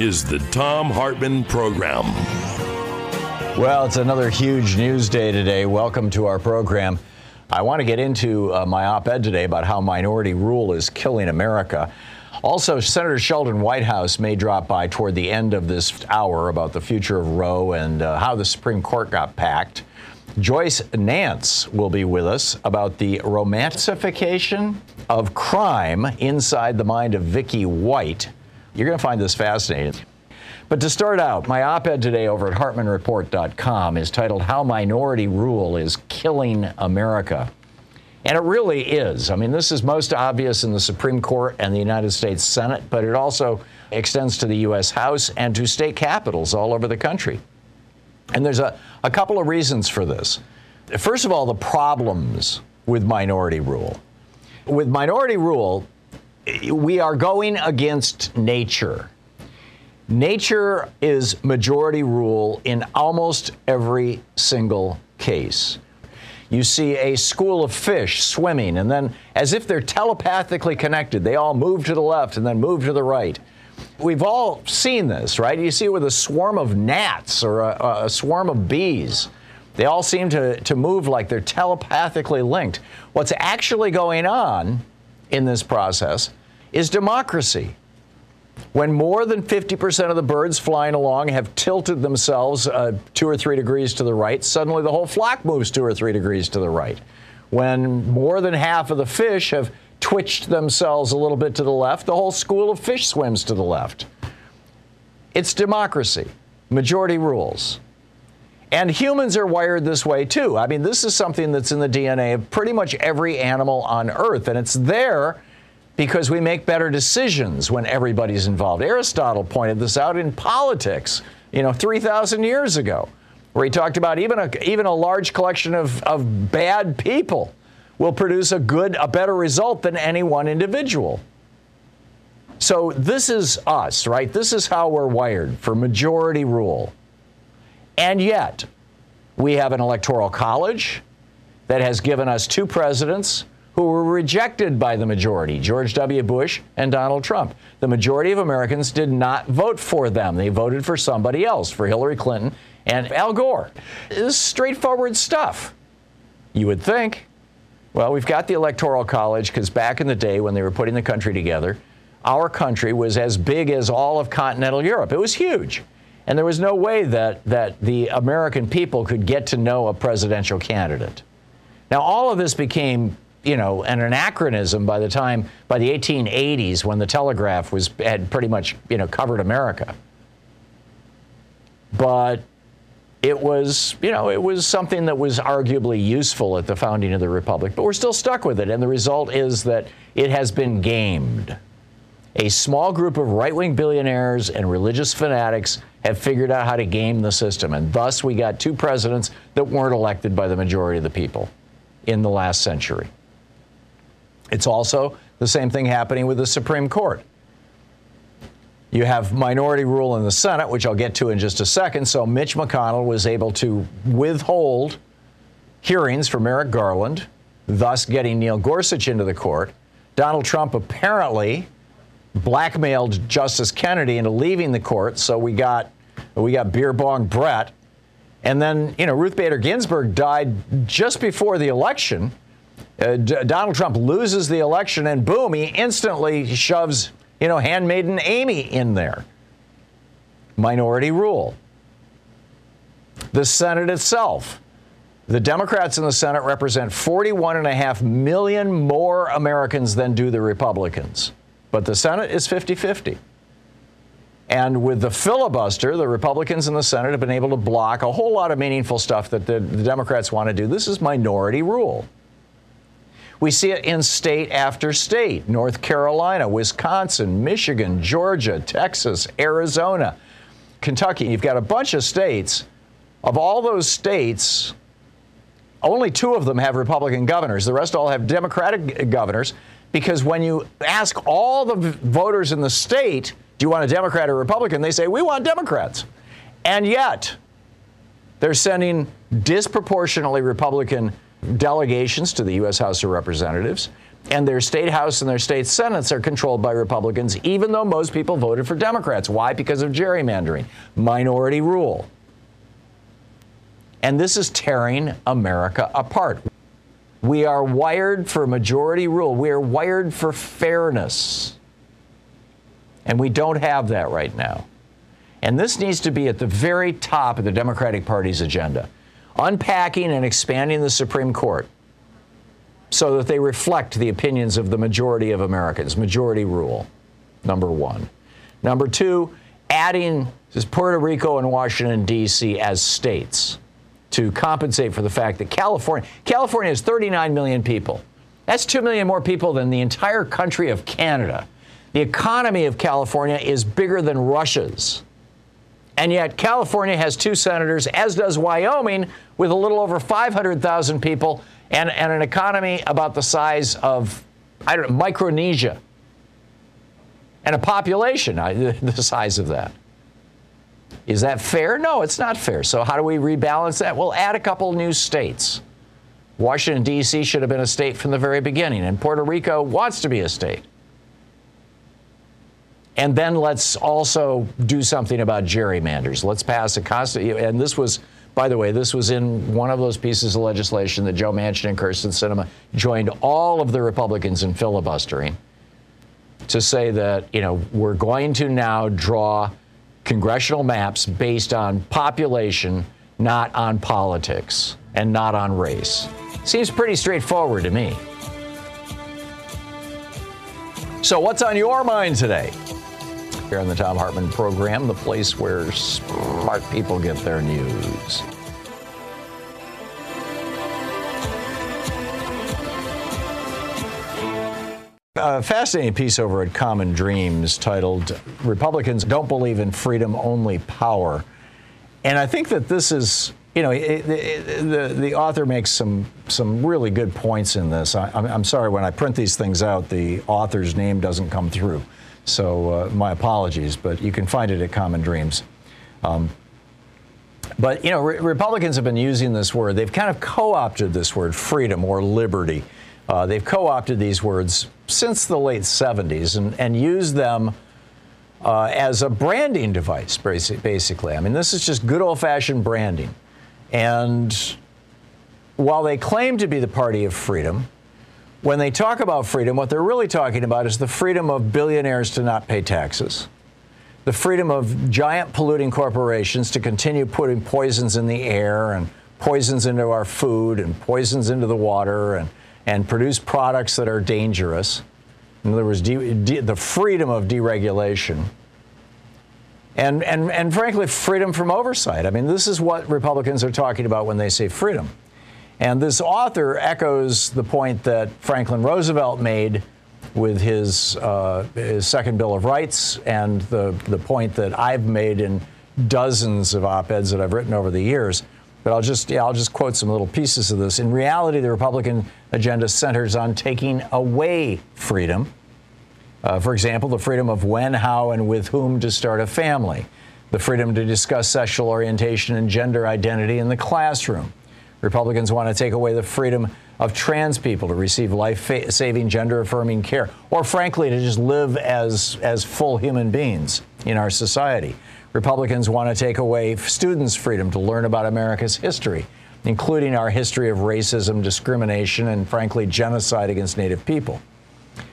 Is the Thom Hartmann Program. Well, it's another huge news day today. Welcome to our program. I want to get into uh, my op ed today about how minority rule is killing America. Also, Senator Sheldon Whitehouse may drop by toward the end of this hour about the future of Roe and uh, how the Supreme Court got packed. Joyce Nance will be with us about the romanticification of crime inside the mind of Vicky White. You're going to find this fascinating. But to start out, my op ed today over at HartmannReport.com is titled How Minority Rule is Killing America. And it really is. I mean, this is most obvious in the Supreme Court and the United States Senate, but it also extends to the U.S. House and to state capitals all over the country. And there's a, a couple of reasons for this. First of all, the problems with minority rule. With minority rule, we are going against nature. Nature is majority rule in almost every single case. You see a school of fish swimming, and then, as if they're telepathically connected, they all move to the left and then move to the right. We've all seen this, right? You see it with a swarm of gnats or a, a swarm of bees. They all seem to, to move like they're telepathically linked. What's actually going on in this process is democracy. When more than 50% of the birds flying along have tilted themselves uh, two or three degrees to the right, suddenly the whole flock moves two or three degrees to the right. When more than half of the fish have twitched themselves a little bit to the left, the whole school of fish swims to the left. It's democracy, majority rules. And humans are wired this way too. I mean, this is something that's in the DNA of pretty much every animal on Earth, and it's there because we make better decisions when everybody's involved. Aristotle pointed this out in politics, you know, 3,000 years ago, where he talked about even a, even a large collection of, of bad people will produce a good, a better result than any one individual. So this is us, right? This is how we're wired for majority rule. And yet, we have an electoral college that has given us two presidents were rejected by the majority George W. Bush and Donald Trump. The majority of Americans did not vote for them. They voted for somebody else, for Hillary Clinton and Al Gore. This is straightforward stuff, you would think. Well, we've got the Electoral College because back in the day when they were putting the country together, our country was as big as all of continental Europe. It was huge. And there was no way that, that the American people could get to know a presidential candidate. Now, all of this became you know, an anachronism by the time, by the 1880s when the telegraph was, had pretty much, you know, covered America. But it was, you know, it was something that was arguably useful at the founding of the Republic, but we're still stuck with it. And the result is that it has been gamed. A small group of right wing billionaires and religious fanatics have figured out how to game the system. And thus, we got two presidents that weren't elected by the majority of the people in the last century. It's also the same thing happening with the Supreme Court. You have minority rule in the Senate, which I'll get to in just a second. So Mitch McConnell was able to withhold hearings for Merrick Garland, thus getting Neil Gorsuch into the court. Donald Trump apparently blackmailed Justice Kennedy into leaving the court. So we got we got beer bong Brett, and then you know Ruth Bader Ginsburg died just before the election. Uh, D- Donald Trump loses the election, and boom, he instantly shoves you know handmaiden Amy in there. Minority rule. The Senate itself. The Democrats in the Senate represent 41.5 million more Americans than do the Republicans. But the Senate is 50 50. And with the filibuster, the Republicans in the Senate have been able to block a whole lot of meaningful stuff that the, the, Democrats want to do. This is minority rule. We see it in state after state North Carolina, Wisconsin, Michigan, Georgia, Texas, Arizona, Kentucky. You've got a bunch of states. Of all those states, only two of them have Republican governors. The rest all have Democratic governors because when you ask all the voters in the state, do you want a Democrat or Republican? They say, we want Democrats. And yet, they're sending disproportionately Republican delegations to the U.S. House of Representatives, and their state House and their state Senates are controlled by Republicans, even though most people voted for Democrats. Why? Because of gerrymandering, minority rule. And this is tearing America apart. We are wired for majority rule. We are wired for fairness. And we don't have that right now. And this needs to be at the very top of the Democratic Party's agenda unpacking and expanding the Supreme Court so that they reflect the opinions of the majority of Americans. Majority rule, number one. Number two, adding Puerto Rico and Washington, D.C. as states to compensate for the fact that California, California has 39 million people. That's 2 million more people than the entire country of Canada. The economy of California is bigger than Russia's. And yet, California has two senators, as does Wyoming, with a little over 500,000 people and, and an economy about the size of, I don't know, Micronesia. And a population the size of that. Is that fair? No, it's not fair. So, how do we rebalance that? We'll add a couple new states. Washington, D.C. should have been a state from the very beginning, and Puerto Rico wants to be a state. And then let's also do something about gerrymanders. Let's pass a constant. And this was, by the way, this was in one of those pieces of legislation that Joe Manchin and Kyrsten Sinema joined all of the Republicans in filibustering to say that, you know, we're going to now draw congressional maps based on population, not on politics and not on race. Seems pretty straightforward to me. So, what's on your mind today? Here on the Thom Hartmann program, the place where smart people get their news. A fascinating piece over at Common Dreams titled Republicans Don't Believe in Freedom, Only Power. And I think that this is, you know, it, it, the, the author makes some, some really good points in this. I, I'm sorry, when I print these things out, the author's name doesn't come through. So uh, my apologies, but you can find it at Common Dreams. Um, but you know, re- Republicans have been using this word. They've kind of co-opted this word, freedom or liberty. Uh, they've co-opted these words since the late 70s and, and used them uh, as a branding device, basically. I mean, this is just good old-fashioned branding. And while they claim to be the party of freedom, when they talk about freedom, what they're really talking about is the freedom of billionaires to not pay taxes, the freedom of giant polluting corporations to continue putting poisons in the air and poisons into our food and poisons into the water and, and produce products that are dangerous. In other words, de- de- the freedom of deregulation. And, and, and frankly, freedom from oversight. I mean, this is what Republicans are talking about when they say freedom. And this author echoes the point that Franklin Roosevelt made with his, uh, his second Bill of Rights and the, the point that I've made in dozens of op-eds that I've written over the years. But I'll just, yeah, I'll just quote some little pieces of this. In reality, the Republican agenda centers on taking away freedom. Uh, for example, the freedom of when, how, and with whom to start a family, the freedom to discuss sexual orientation and gender identity in the classroom, Republicans want to take away the freedom of trans people to receive life-saving, gender-affirming care, or frankly, to just live as as full human beings in our society. Republicans want to take away students' freedom to learn about America's history, including our history of racism, discrimination, and frankly, genocide against Native people.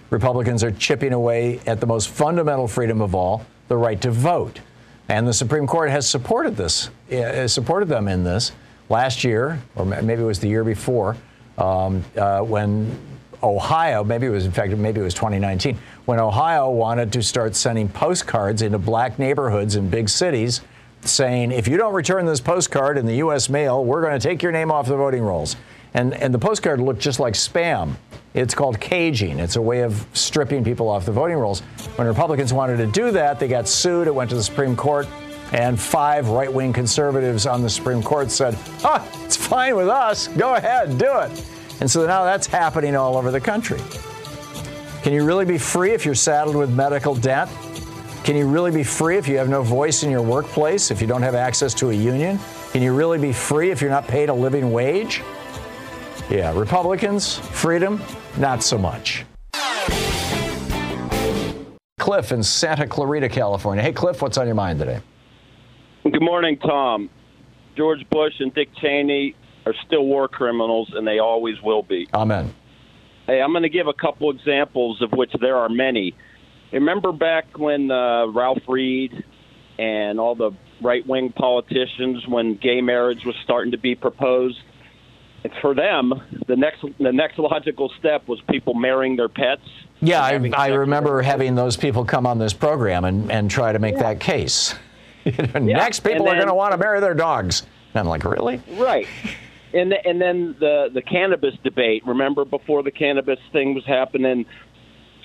Republicans are chipping away at the most fundamental freedom of all, the right to vote. And the Supreme Court has supported this, uh, supported them in this last year, or maybe it was the year before, um, uh, when Ohio, maybe it was in fact, maybe it was 2019, when Ohio wanted to start sending postcards into black neighborhoods in big cities saying, if you don't return this postcard in the U.S. mail, we're going to take your name off the voting rolls. And, and the postcard looked just like spam. It's called caging. It's a way of stripping people off the voting rolls. When Republicans wanted to do that, they got sued. It went to the Supreme Court. And five right wing conservatives on the Supreme Court said, oh, it's fine with us. Go ahead, do it. And so now that's happening all over the country. Can you really be free if you're saddled with medical debt? Can you really be free if you have no voice in your workplace, if you don't have access to a union? Can you really be free if you're not paid a living wage? Yeah, Republicans, freedom, not so much. Cliff in Santa Clarita, California. Hey, Cliff, what's on your mind today? Good morning, Tom. George Bush and Dick Cheney are still war criminals, and they always will be. Amen. Hey, I'm going to give a couple examples of which there are many. Remember back when uh, Ralph Reed and all the right wing politicians, when gay marriage was starting to be proposed? And for them, the next the next logical step was people marrying their pets. Yeah, I, I remember having those people come on this program and, and try to make yeah. that case. yeah. Next, people then, are going to want to marry their dogs. And I'm like, really? Right and and then the the cannabis debate. Remember before the cannabis thing was happening,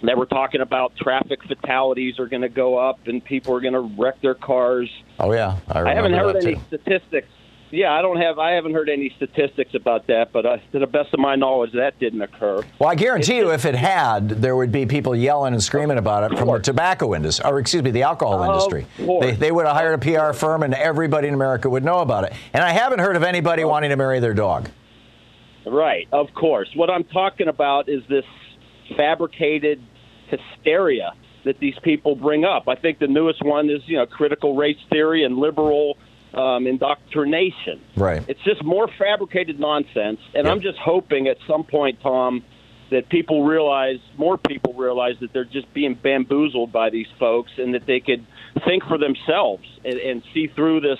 they were talking about traffic fatalities are going to go up and people are going to wreck their cars. Oh yeah, I, I haven't heard any statistics yeah, I don't have. I haven't heard any statistics about that, but uh, to the best of my knowledge, that didn't occur. Well, I guarantee you, if it had, there would be people yelling and screaming about it from the tobacco industry, or excuse me, the alcohol industry. They, they would have hired a PR firm, and everybody in America would know about it. And I haven't heard of anybody wanting to marry their dog. Right, of course. What I'm talking about is this fabricated hysteria that these people bring up. I think the newest one is, you know, critical race theory and liberal um, indoctrination. Right. It's just more fabricated nonsense. And yep. I'm just hoping at some point, Tom, that people realize, more people realize that they're just being bamboozled by these folks and that they could think for themselves and, and see through this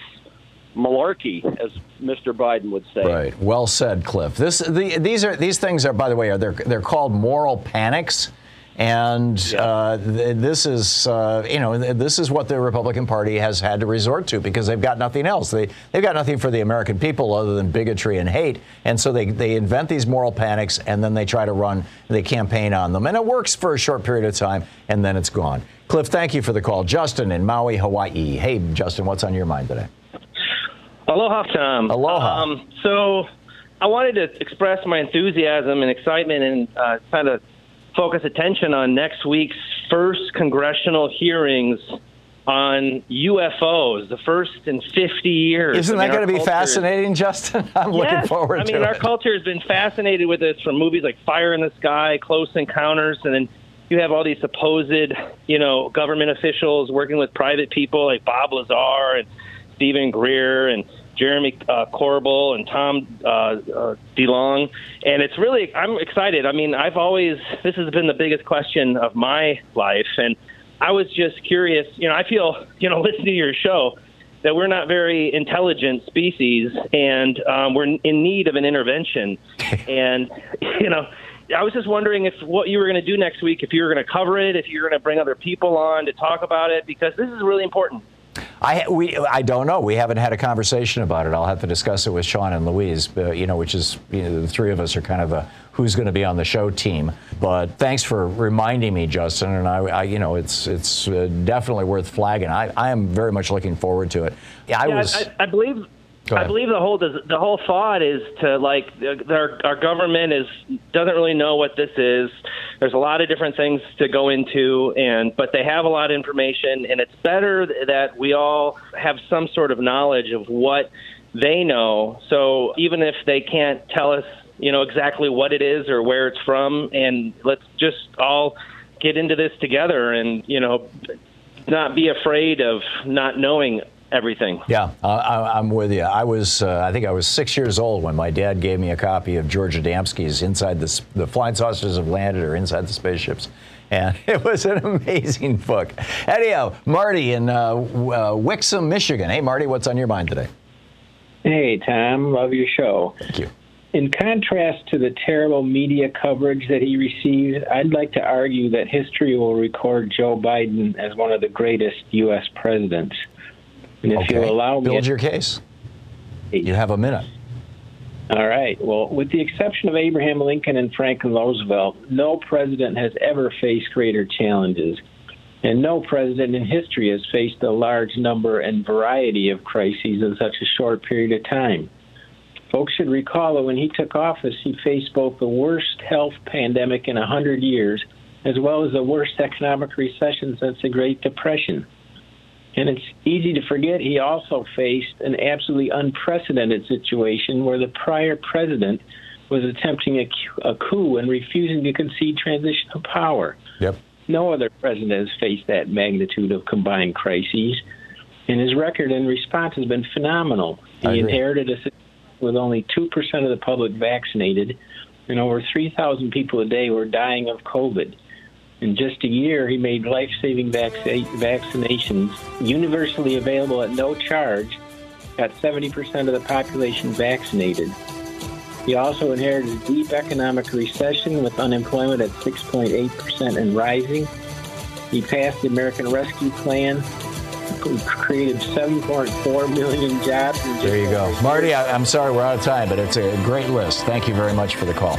malarkey, as Mr. Biden would say. Right. Well said, Cliff. This, the, these are these things are, by the way, are they're they're called moral panics. And uh, th- this is, uh, you know, this is what the Republican Party has had to resort to because they've got nothing else. They, they've got nothing for the American people other than bigotry and hate. And so they, they invent these moral panics and then they try to run, they campaign on them. And it works for a short period of time and then it's gone. Cliff, thank you for the call. Justin in Maui, Hawaii. Hey, Justin, what's on your mind today? Aloha, Tom. Aloha. Um, so I wanted to express my enthusiasm and excitement and uh, kind of focus attention on next week's first congressional hearings on UFOs, the first in 50 years. Isn't that going to be fascinating, Justin? I'm yes. looking forward to it. I to mean, it. our culture has been fascinated with this from movies like Fire in the Sky, Close Encounters, and then you have all these supposed, you know, government officials working with private people like Bob Lazar and Steven Greer and Jeremy uh, Corbell and Tom uh, uh, DeLonge, and it's really I'm excited. I mean, I've always this has been the biggest question of my life, and I was just curious. You know, I feel you know listening to your show that we're not very intelligent species, and um, we're in need of an intervention. and you know, I was just wondering if what you were going to do next week, if you were going to cover it, if you were going to bring other people on to talk about it, because this is really important. I we I don't know. We haven't had a conversation about it. I'll have to discuss it with Sean and Louise. Uh, you know, which is you know, the three of us are kind of a who's going to be on the show team. But thanks for reminding me, Justin. And I, I you know, it's it's uh, definitely worth flagging. I, I am very much looking forward to it. I yeah, was. I, I believe I believe the whole the whole thought is to like our our government is doesn't really know what this is. There's a lot of different things to go into, and but they have a lot of information, and it's better that we all have some sort of knowledge of what they know. So even if they can't tell us you know, exactly what it is or where it's from, and let's just all get into this together and you know, not be afraid of not knowing everything. Yeah, uh, I, am with you. I was, uh, I think I was six years old when my dad gave me a copy of George Adamski's "Inside the the Flying Saucers Have Landed" or "Inside the Spaceships," and it was an amazing book. Anyhow, Marty in uh, uh, Wixom, Michigan. Hey, Marty, what's on your mind today? Hey, Tom, love your show. Thank you. In contrast to the terrible media coverage that he received, I'd like to argue that history will record Joe Biden as one of the greatest U.S. presidents. And if okay. you allow me, build your case. You have a minute. All right. Well, with the exception of Abraham Lincoln and Franklin Roosevelt, no president has ever faced greater challenges. And no president in history has faced a large number and variety of crises in such a short period of time. Folks should recall that when he took office, he faced both the worst health pandemic in a 100 years as well as the worst economic recession since the Great Depression. And it's easy to forget he also faced an absolutely unprecedented situation where the prior president was attempting a, a coup and refusing to concede transition of power. Yep. No other president has faced that magnitude of combined crises, and his record in response has been phenomenal. He inherited a situation with only 2% of the public vaccinated, and over 3,000 people a day were dying of COVID. In just a year, he made life saving vac- vaccinations universally available at no charge, got 70% of the population vaccinated. He also inherited a deep economic recession with unemployment at 6.8% and rising. He passed the American Rescue Plan, created 7.4 million jobs. there you go. Marty, I, I'm sorry we're out of time, but it's a great list. Thank you very much for the call.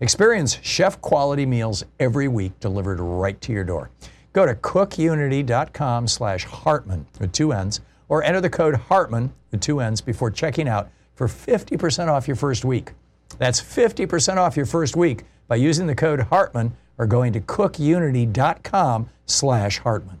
Experience chef quality meals every week delivered right to your door. Go to cookunity.com slash Hartmann with two N's or enter the code Hartmann with two N's before checking out for 50% off your first week. That's 50% off your first week by using the code Hartmann or going to cookunity.com slash Hartmann.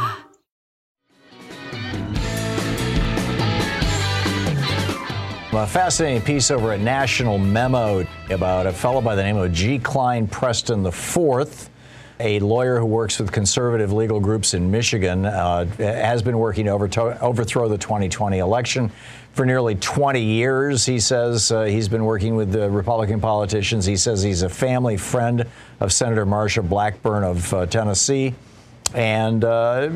A fascinating piece over at National Memo about a fellow by the name of G. Kline Preston IV, a lawyer who works with conservative legal groups in Michigan, uh, has been working to overthrow the 2020 election for nearly 20 years. He says uh, he's been working with the Republican politicians. He says he's a family friend of Senator Marsha Blackburn of uh, Tennessee. And uh,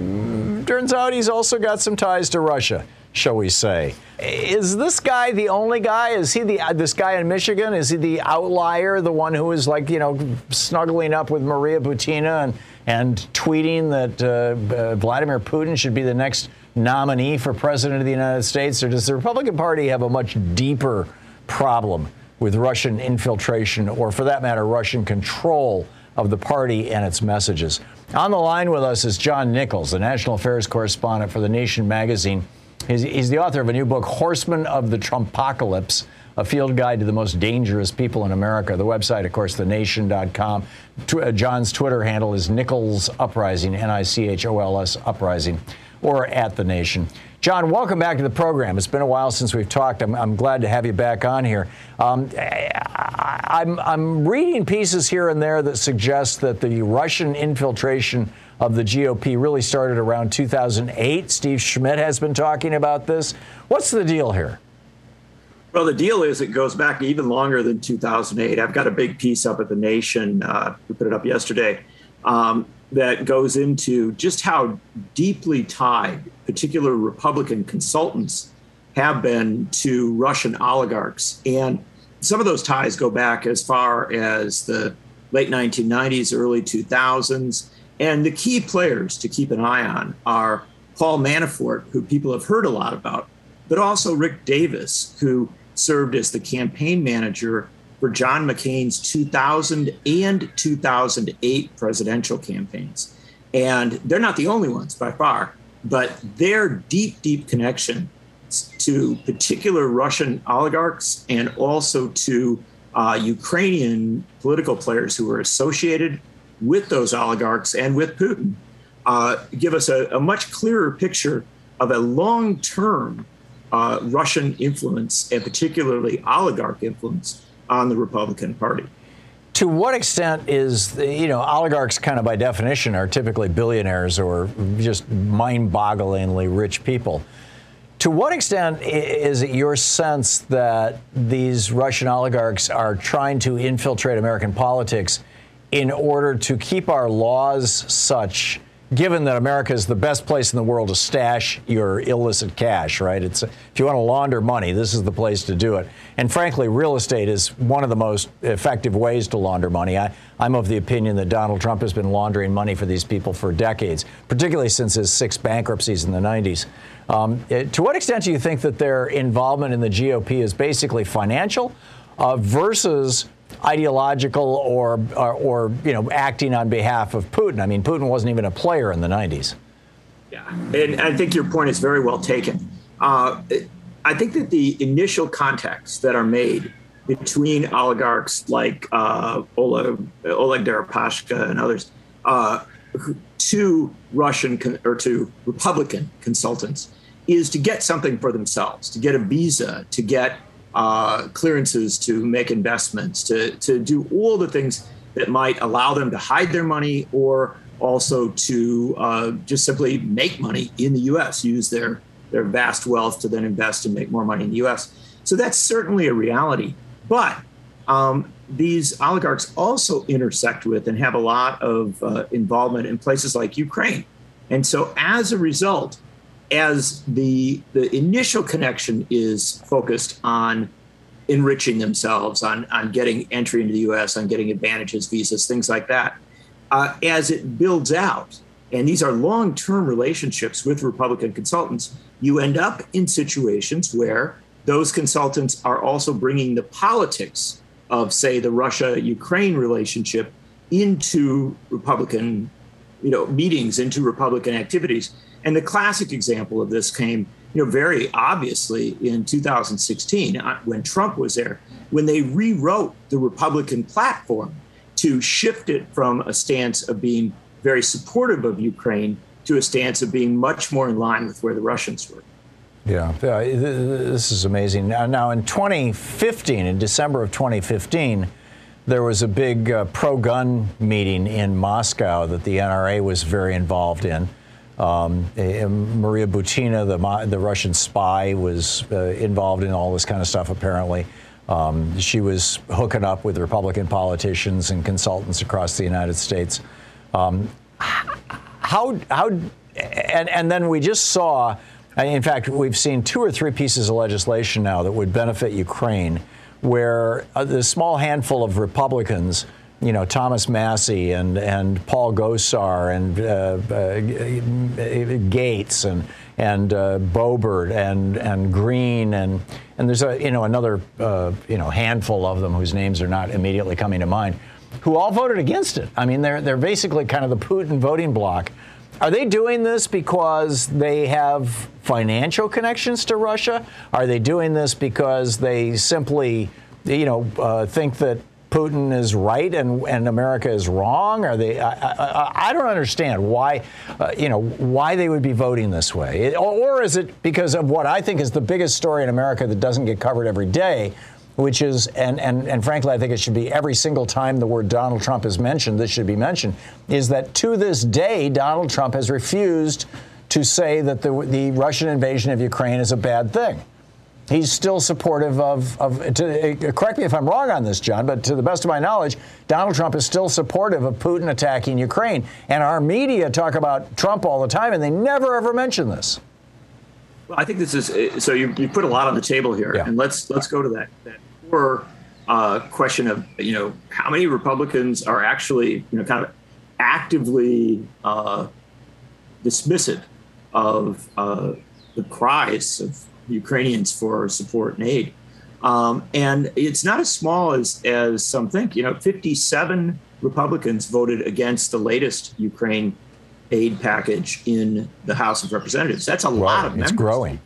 turns out he's also got some ties to Russia shall we say. Is this guy the only guy? Is he the this guy in Michigan? Is he the outlier, the one who is like you know snuggling up with Maria Butina and and tweeting that uh, uh, Vladimir Putin should be the next nominee for president of the United States, or does the Republican Party have a much deeper problem with Russian infiltration, or for that matter, Russian control of the party and its messages. On the line with us is John Nichols, the national affairs correspondent for The Nation magazine. He's, he's the author of a new book, Horsemen of the Trumpocalypse a field guide to the most dangerous people in America. The website, of course, thenation.com. Tw- uh, John's Twitter handle is Nichols Uprising, N I C H O L S Uprising, or at The Nation. John, welcome back to the program. It's been a while since we've talked. I'm, I'm glad to have you back on here. Um, I, I'm reading pieces here and there that suggest that the Russian infiltration of the GOP really started around 2008. Steve Schmidt has been talking about this. What's the deal here? Well, the deal is it goes back even longer than 2008. I've got a big piece up at the Nation. Uh, we put it up yesterday. Um, that goes into just how deeply tied particular Republican consultants have been to Russian oligarchs. And some of those ties go back as far as the late 1990s, early 2000s. And the key players to keep an eye on are Paul Manafort, who people have heard a lot about, but also Rick Davis, who served as the campaign manager for John McCain's 2000 and 2008 presidential campaigns. And they're not the only ones by far, but their deep, deep connection to particular Russian oligarchs and also to uh, Ukrainian political players who were associated with those oligarchs and with Putin uh, give us a, a much clearer picture of a long term uh, Russian influence and particularly oligarch influence on the Republican Party. To what extent is, you know, oligarchs kind of by definition are typically billionaires or just mind bogglingly rich people. To what extent is it your sense that these Russian oligarchs are trying to infiltrate American politics in order to keep our laws such given that America is the best place in the world to stash your illicit cash, right? It's if you want to launder money, this is the place to do it. And frankly, real estate is one of the most effective ways to launder money. I, I'm of the opinion that Donald Trump has been laundering money for these people for decades, particularly since his six bankruptcies in the 90s. Um, it, to what extent do you think that their involvement in the GOP is basically financial uh, versus ideological or, or, or, you know, acting on behalf of Putin. I mean, Putin wasn't even a player in the 90s. Yeah, and I think your point is very well taken. Uh, I think that the initial contacts that are made between oligarchs like uh, Oleg, Oleg Deripaska and others uh, to Russian con- or to Republican consultants is to get something for themselves, to get a visa, to get uh, clearances to make investments, to, to do all the things that might allow them to hide their money or also to uh, just simply make money in the US, use their, their vast wealth to then invest and make more money in the US. So that's certainly a reality. But um, these oligarchs also intersect with and have a lot of uh, involvement in places like Ukraine. And so as a result, as the the initial connection is focused on enriching themselves, on on getting entry into the U.S., on getting advantages, visas, things like that. Uh, as it builds out, and these are long-term relationships with Republican consultants, you end up in situations where those consultants are also bringing the politics of, say, the Russia-Ukraine relationship into Republican, you know, meetings, into Republican activities and the classic example of this came, you know, very obviously in 2016 uh, when Trump was there, when they rewrote the Republican platform to shift it from a stance of being very supportive of Ukraine to a stance of being much more in line with where the Russians were. Yeah, this is amazing. Now, in 2015, in December of 2015, there was a big uh, pro gun meeting in Moscow that the NRA was very involved in. Um, Maria Butina, the, the Russian spy, was uh, involved in all this kind of stuff, apparently. Um, she was hooking up with Republican politicians and consultants across the United States. Um, how, how, and, and then we just saw, in fact, we've seen two or three pieces of legislation now that would benefit Ukraine, where uh, the small handful of Republicans you know Thomas Massie and and Paul Gosar and uh, uh, Gaetz and and uh, Boebert and and Greene and and there's a you know another uh, you know handful of them whose names are not immediately coming to mind. who all voted against it. I mean, they're they're basically kind of the Putin voting bloc. Are they doing this because they have financial connections to Russia? Are they doing this because they simply, you know, uh, think that Putin is right and, and America is wrong? Are they? I, I, I don't understand why, uh, you know, why they would be voting this way. Or, or is it because of what I think is the biggest story in America that doesn't get covered every day, which is, and, and, and frankly, I think it should be every single time the word Donald Trump is mentioned, this should be mentioned, is that to this day, Donald Trump has refused to say that the, the Russian invasion of Ukraine is a bad thing. He's still supportive of, of to, uh, correct me if I'm wrong on this, John, but to the best of my knowledge, Donald Trump is still supportive of Putin attacking Ukraine. And our media talk about Trump all the time, and they never ever mention this. Well, I think this is so. You, you put a lot on the table here, Yeah. and let's let's go to that that core uh, question of you know how many Republicans are actually you know kind of actively uh, dismissive of uh, the cries of Ukrainians for support and aid. Um, and it's not as small as, as some think. You know, 57 Republicans voted against the latest Ukraine aid package in the House of Representatives. That's a lot of It's members. growing.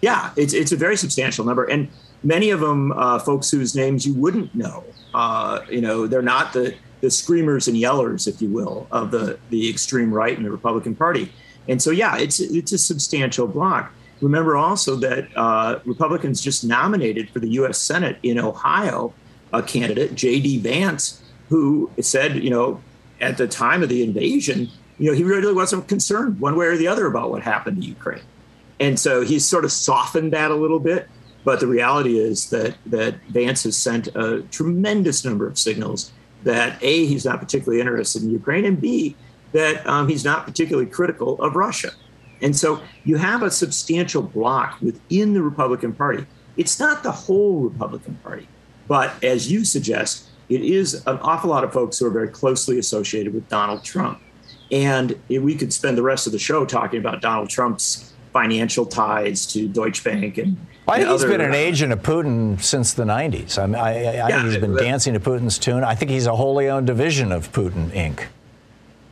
Yeah, it's it's a very substantial number, and many of them uh, folks whose names you wouldn't know. Uh, you know, they're not the the screamers and yellers, if you will, of the the extreme right in the Republican Party. And so, yeah, it's it's a substantial block. Remember also that uh, Republicans just nominated for the U.S. Senate in Ohio a candidate, J.D. Vance, who said, you know, at the time of the invasion, you know, he really wasn't concerned one way or the other about what happened to Ukraine. And so he's sort of softened that a little bit. But the reality is that that Vance has sent a tremendous number of signals that a he's not particularly interested in Ukraine, and b that um, he's not particularly critical of Russia. And so you have a substantial block within the Republican Party. It's not the whole Republican Party, but as you suggest, it is an awful lot of folks who are very closely associated with Donald Trump. And we could spend the rest of the show talking about Donald Trump's financial ties to Deutsche Bank and. I think and he's other- been an agent of Putin since the 90s. I, mean, I, I, I Yeah, think he's been dancing to Putin's tune. I think he's a wholly owned division of Putin Inc.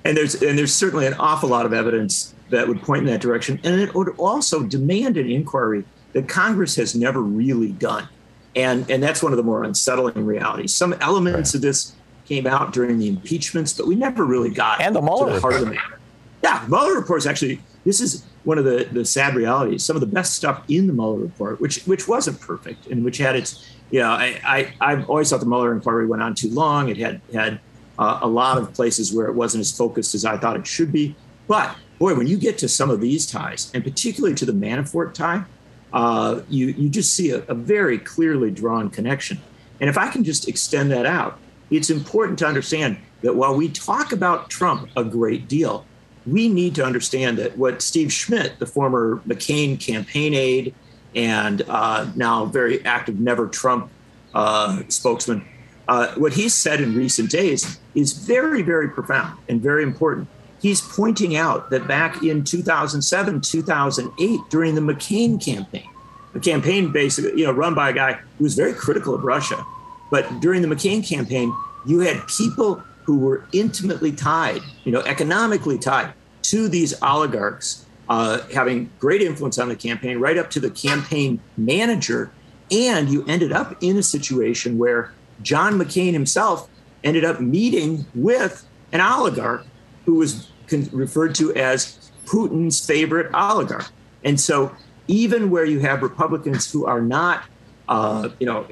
and there's and there's certainly an awful lot of evidence that would point in that direction, and it would also demand an inquiry that Congress has never really done, and and that's one of the more unsettling realities. Some elements of this came out during the impeachments, but we never really got And the Mueller to the heart of the matter. Yeah, Mueller report is actually this is one of the the sad realities. Some of the best stuff in the Mueller report, which which wasn't perfect and which had its, you know, I, I I've always thought the Mueller inquiry went on too long. It had had uh, a lot of places where it wasn't as focused as I thought it should be. But boy, when you get to some of these ties, and particularly to the Manafort tie, uh, you you just see a, a very clearly drawn connection. And if I can just extend that out, it's important to understand that while we talk about Trump a great deal, we need to understand that what Steve Schmidt, the former McCain campaign aide and uh, now very active Never Trump uh, spokesman, uh, what he's said in recent days is very, very profound and very important. He's pointing out that back in 2007, 2008, during the McCain campaign, a campaign basically, you know, run by a guy who was very critical of Russia, but during the McCain campaign, you had people who were intimately tied, you know, economically tied to these oligarchs, uh, having great influence on the campaign, right up to the campaign manager. And you ended up in a situation where John McCain himself ended up meeting with an oligarch who was con- referred to as Putin's favorite oligarch. And so, even where you have Republicans who are not, uh, you know,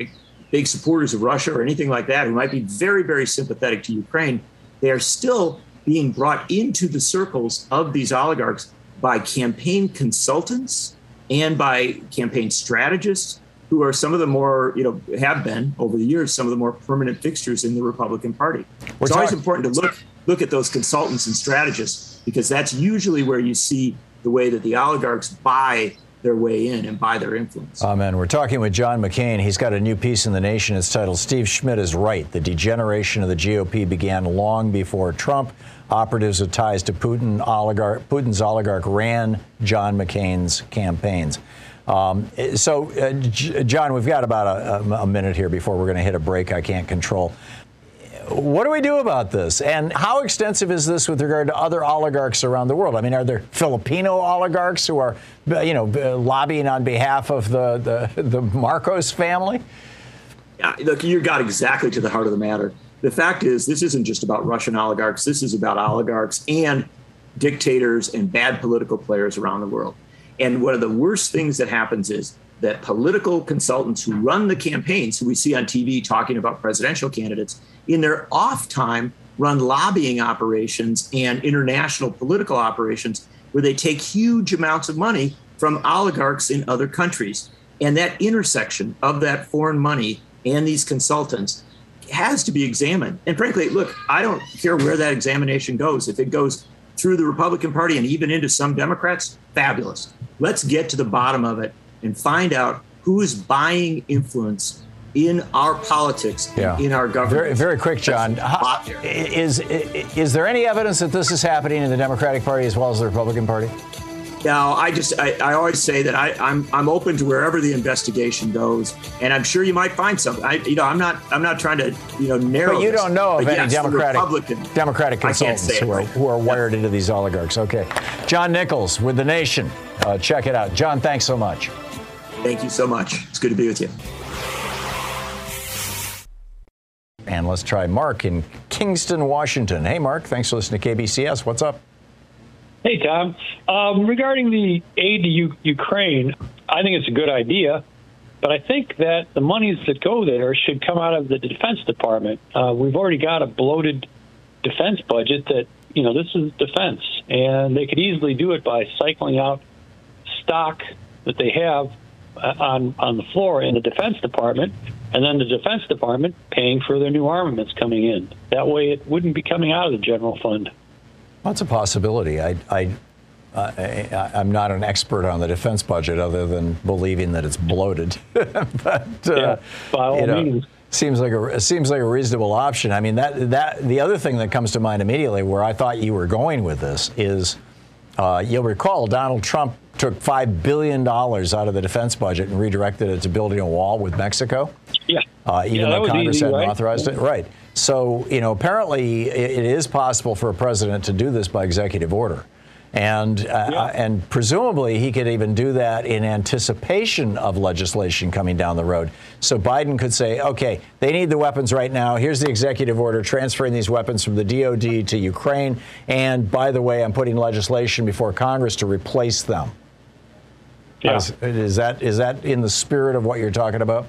big supporters of Russia or anything like that, who might be very, very sympathetic to Ukraine, they are still being brought into the circles of these oligarchs by campaign consultants and by campaign strategists who are some of the more, you know, have been over the years some of the more permanent fixtures in the Republican Party. We're it's always important to look look at those consultants and strategists because that's usually where you see the way that the oligarchs buy their way in and buy their influence. Amen. We're talking with John McCain. He's got a new piece in The Nation. It's titled Steve Schmidt is Right. The degeneration of the GOP began long before Trump. Operatives with ties to Putin oligarch, Putin's oligarch ran John McCain's campaigns. Um, so, uh, J- John, we've got about a- a minute here before we're going to hit a break I can't control. What do we do about this? And how extensive is this with regard to other oligarchs around the world? I mean, are there Filipino oligarchs who are, you know, lobbying on behalf of the, the, the Marcos family? Yeah, look, you got exactly to the heart of the matter. The fact is, this isn't just about Russian oligarchs. This is about oligarchs and dictators and bad political players around the world. And one of the worst things that happens is that political consultants who run the campaigns, who we see on TV talking about presidential candidates, in their off time run lobbying operations and international political operations where they take huge amounts of money from oligarchs in other countries. And that intersection of that foreign money and these consultants has to be examined. And frankly, look, I don't care where that examination goes. If it goes through the Republican Party and even into some Democrats, fabulous. Let's get to the bottom of it and find out who is buying influence in our politics, yeah. in our government. Very, very quick, John. How, is, is there any evidence that this is happening in the Democratic Party as well as the Republican Party? Now, I just I, I always say that I, I'm I'm open to wherever the investigation goes, and I'm sure you might find something. I you know I'm not I'm not trying to you know narrow. But you this, don't know of any yes, Democratic Democratic consultants who are, who are wired into these oligarchs. Okay, John Nichols with the Nation. Uh, check it out, John. Thanks so much. Thank you so much. It's good to be with you. And let's try Mark in Kingston, Washington. Hey, Mark. Thanks for listening to KBCS. What's up? Hey, Tom. Um, regarding the aid to U- Ukraine, I think it's a good idea, but I think that the monies that go there should come out of the Defense Department. Uh, we've already got a bloated defense budget that, you know, this is defense, and they could easily do it by cycling out stock that they have on on the floor in the Defense Department, and then the Defense Department paying for their new armaments coming in. That way, it wouldn't be coming out of the general fund. That's a possibility. I, I, uh, I, am not an expert on the defense budget other than believing that it's bloated. but, uh, yeah, by all know, means. Seems like a seems like a reasonable option. I mean that that the other thing that comes to mind immediately, where I thought you were going with this, is uh, you'll recall Donald Trump took five billion dollars out of the defense budget and redirected it to building a wall with Mexico. Yeah. Uh, even yeah, though Congress easy, hadn't right? authorized it, right? So, you know, apparently it is possible for a president to do this by executive order. And, uh, yeah. and presumably he could even do that in anticipation of legislation coming down the road. So Biden could say, okay, they need the weapons right now. Here's the executive order transferring these weapons from the DOD to Ukraine. And by the way, I'm putting legislation before Congress to replace them. Yeah. Is, is that is that in the spirit of what you're talking about?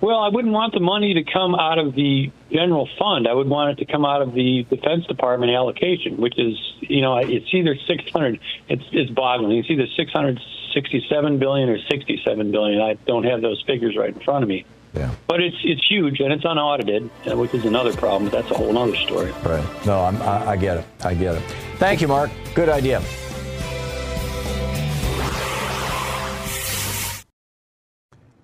Well, I wouldn't want the money to come out of the general fund. I would want it to come out of the Defense Department allocation, which is, you know, it's either 600. It's it's boggling. It's either 667 billion or 67 billion. I don't have those figures right in front of me. Yeah. But it's it's huge and it's unaudited, uh, which is another problem. But that's a whole other story. Right. No, I'm, I, I get it. I get it. Thank you, Mark. Good idea.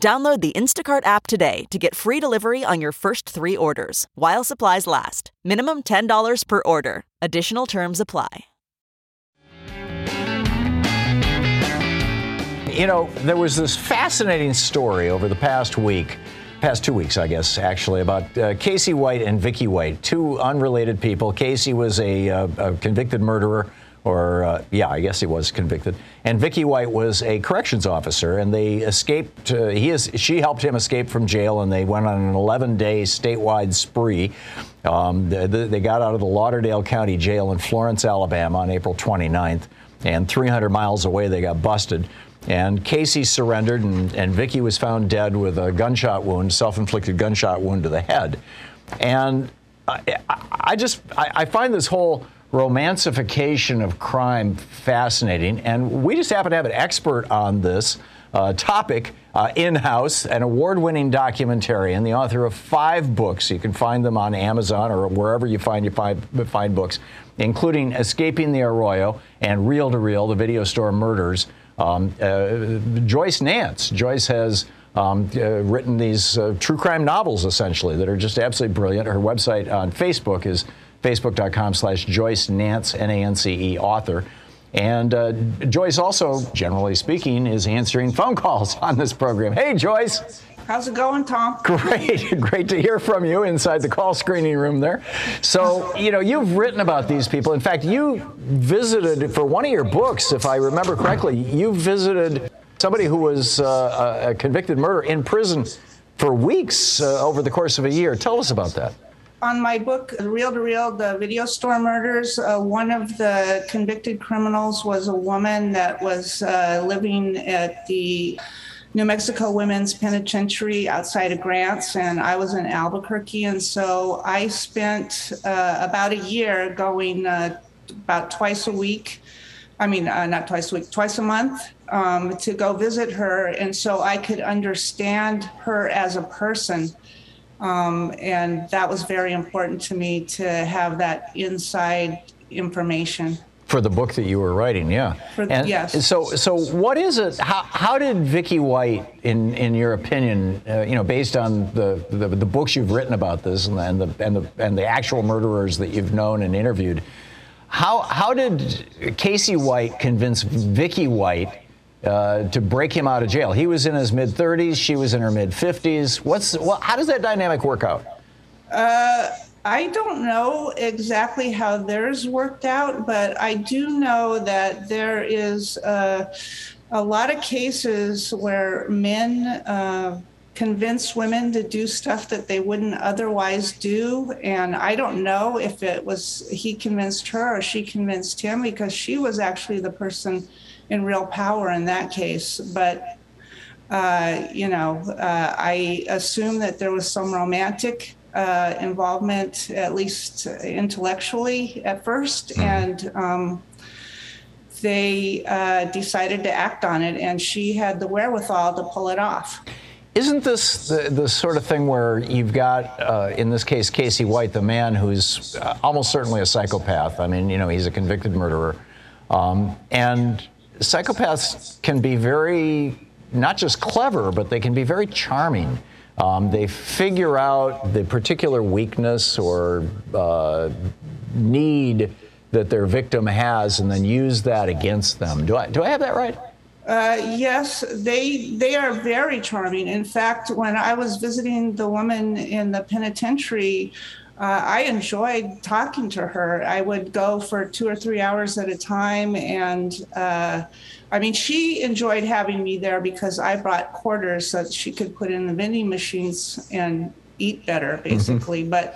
Download the Instacart app today to get free delivery on your first three orders while supplies last. Minimum $10 per order. Additional terms apply. You know, there was this fascinating story over the past week, past two weeks, I guess, actually, about uh, Casey White and Vicky White, two unrelated people. Casey was a, uh, a convicted murderer or uh, yeah, I guess he was convicted. And Vicky White was a corrections officer, and they escaped. Uh, he is she helped him escape from jail, and they went on an 11-day statewide spree. Um, they, they got out of the Lauderdale County Jail in Florence, Alabama, on April 29th, and 300 miles away they got busted. And Casey surrendered, and, and Vicky was found dead with a gunshot wound, self-inflicted gunshot wound to the head. And I, I just I, I find this whole romancification of crime fascinating. And we just happen to have an expert on this uh, topic uh, in house, an award winning documentarian, the author of five books. You can find them on Amazon or wherever you find you find, find books, including Escaping the Arroyo and Reel to Reel, the video store murders. Um, uh, Joyce Nance. Joyce has um, uh, written these uh, true crime novels, essentially, that are just absolutely brilliant. Her website on Facebook is facebook.com slash Joyce Nance, N-A-N-C-E, author. And uh, Joyce also, generally speaking, is answering phone calls on this program. Hey, Joyce. How's it going, Tom? Great. Great to hear from you inside the call screening room there. So, you know, you've written about these people. In fact, you visited, for one of your books, if I remember correctly, you visited somebody who was uh, a convicted murderer in prison for weeks uh, over the course of a year. Tell us about that on my book, Reel to Reel, the video store murders, uh, one of the convicted criminals was a woman that was uh, living at the New Mexico Women's Penitentiary outside of Grants, and I was in Albuquerque. And so I spent uh, about a year going uh, about twice a week. I mean, uh, not twice a week, twice a month um, to go visit her. And so I could understand her as a person um, and that was very important to me to have that inside information for the book that you were writing, yeah. For, and yes. So, so what is it? How, how did Vicky White, in in your opinion, uh, you know, based on the, the, the books you've written about this and the, and the and the and the actual murderers that you've known and interviewed, how how did Casey White convince Vicky White uh, to break him out of jail. He was in his mid 30s, she was in her mid 50s. What's well, how does that dynamic work out? Uh, I don't know exactly how theirs worked out, but I do know that there is uh, a lot of cases where men uh, convince women to do stuff that they wouldn't otherwise do. And I don't know if it was he convinced her or she convinced him because she was actually the person in real power in that case. But uh, you know, uh, I assume that there was some romantic uh, involvement, at least intellectually at 1st mm-hmm. and um, they uh, decided to act on it, and she had the wherewithal to pull it off. Isn't this the, the sort of thing where you've got, uh, in this case, Casey White, the man who's uh, almost certainly a psychopath? I mean, you know, he's a convicted murderer. Um, and psychopaths can be very, not just clever, but they can be very charming. Um, they figure out the particular weakness or uh, need that their victim has and then use that against them. Do I, do I have that right? Uh, yes, they they are very charming. In fact, when I was visiting the woman in the penitentiary, uh, I enjoyed talking to her. I would go for two or three hours at a time. And uh, I mean, she enjoyed having me there because I brought quarters so that she could put in the vending machines and eat better, mm-hmm. basically. Mm-hmm. But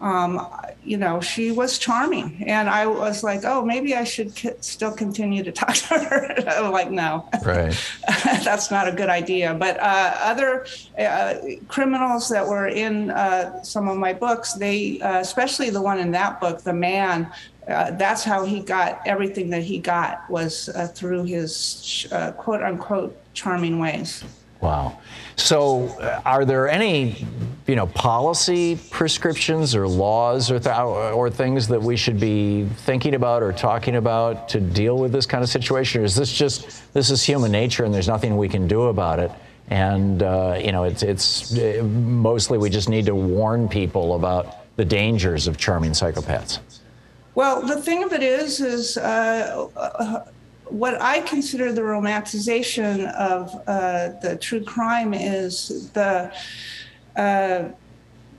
um, you know, she was charming. And I was like, oh, maybe I should still continue to talk to her. I'm like, no, right. that's not a good idea. But uh, other uh, criminals that were in uh, some of my books, they, uh, especially the one in that book, The Man, uh, that's how he got everything that he got was uh, through his quote unquote charming ways. Wow. So, uh, are there any, you know, policy prescriptions or laws or, th- or things that we should be thinking about or talking about to deal with this kind of situation? Or is this just this is human nature and there's nothing we can do about it? And, uh, you know, it's, it's uh, mostly we just need to warn people about the dangers of charming psychopaths. Well, the thing of it is, is uh, uh, what I consider the romanticization of uh, the true crime is the uh,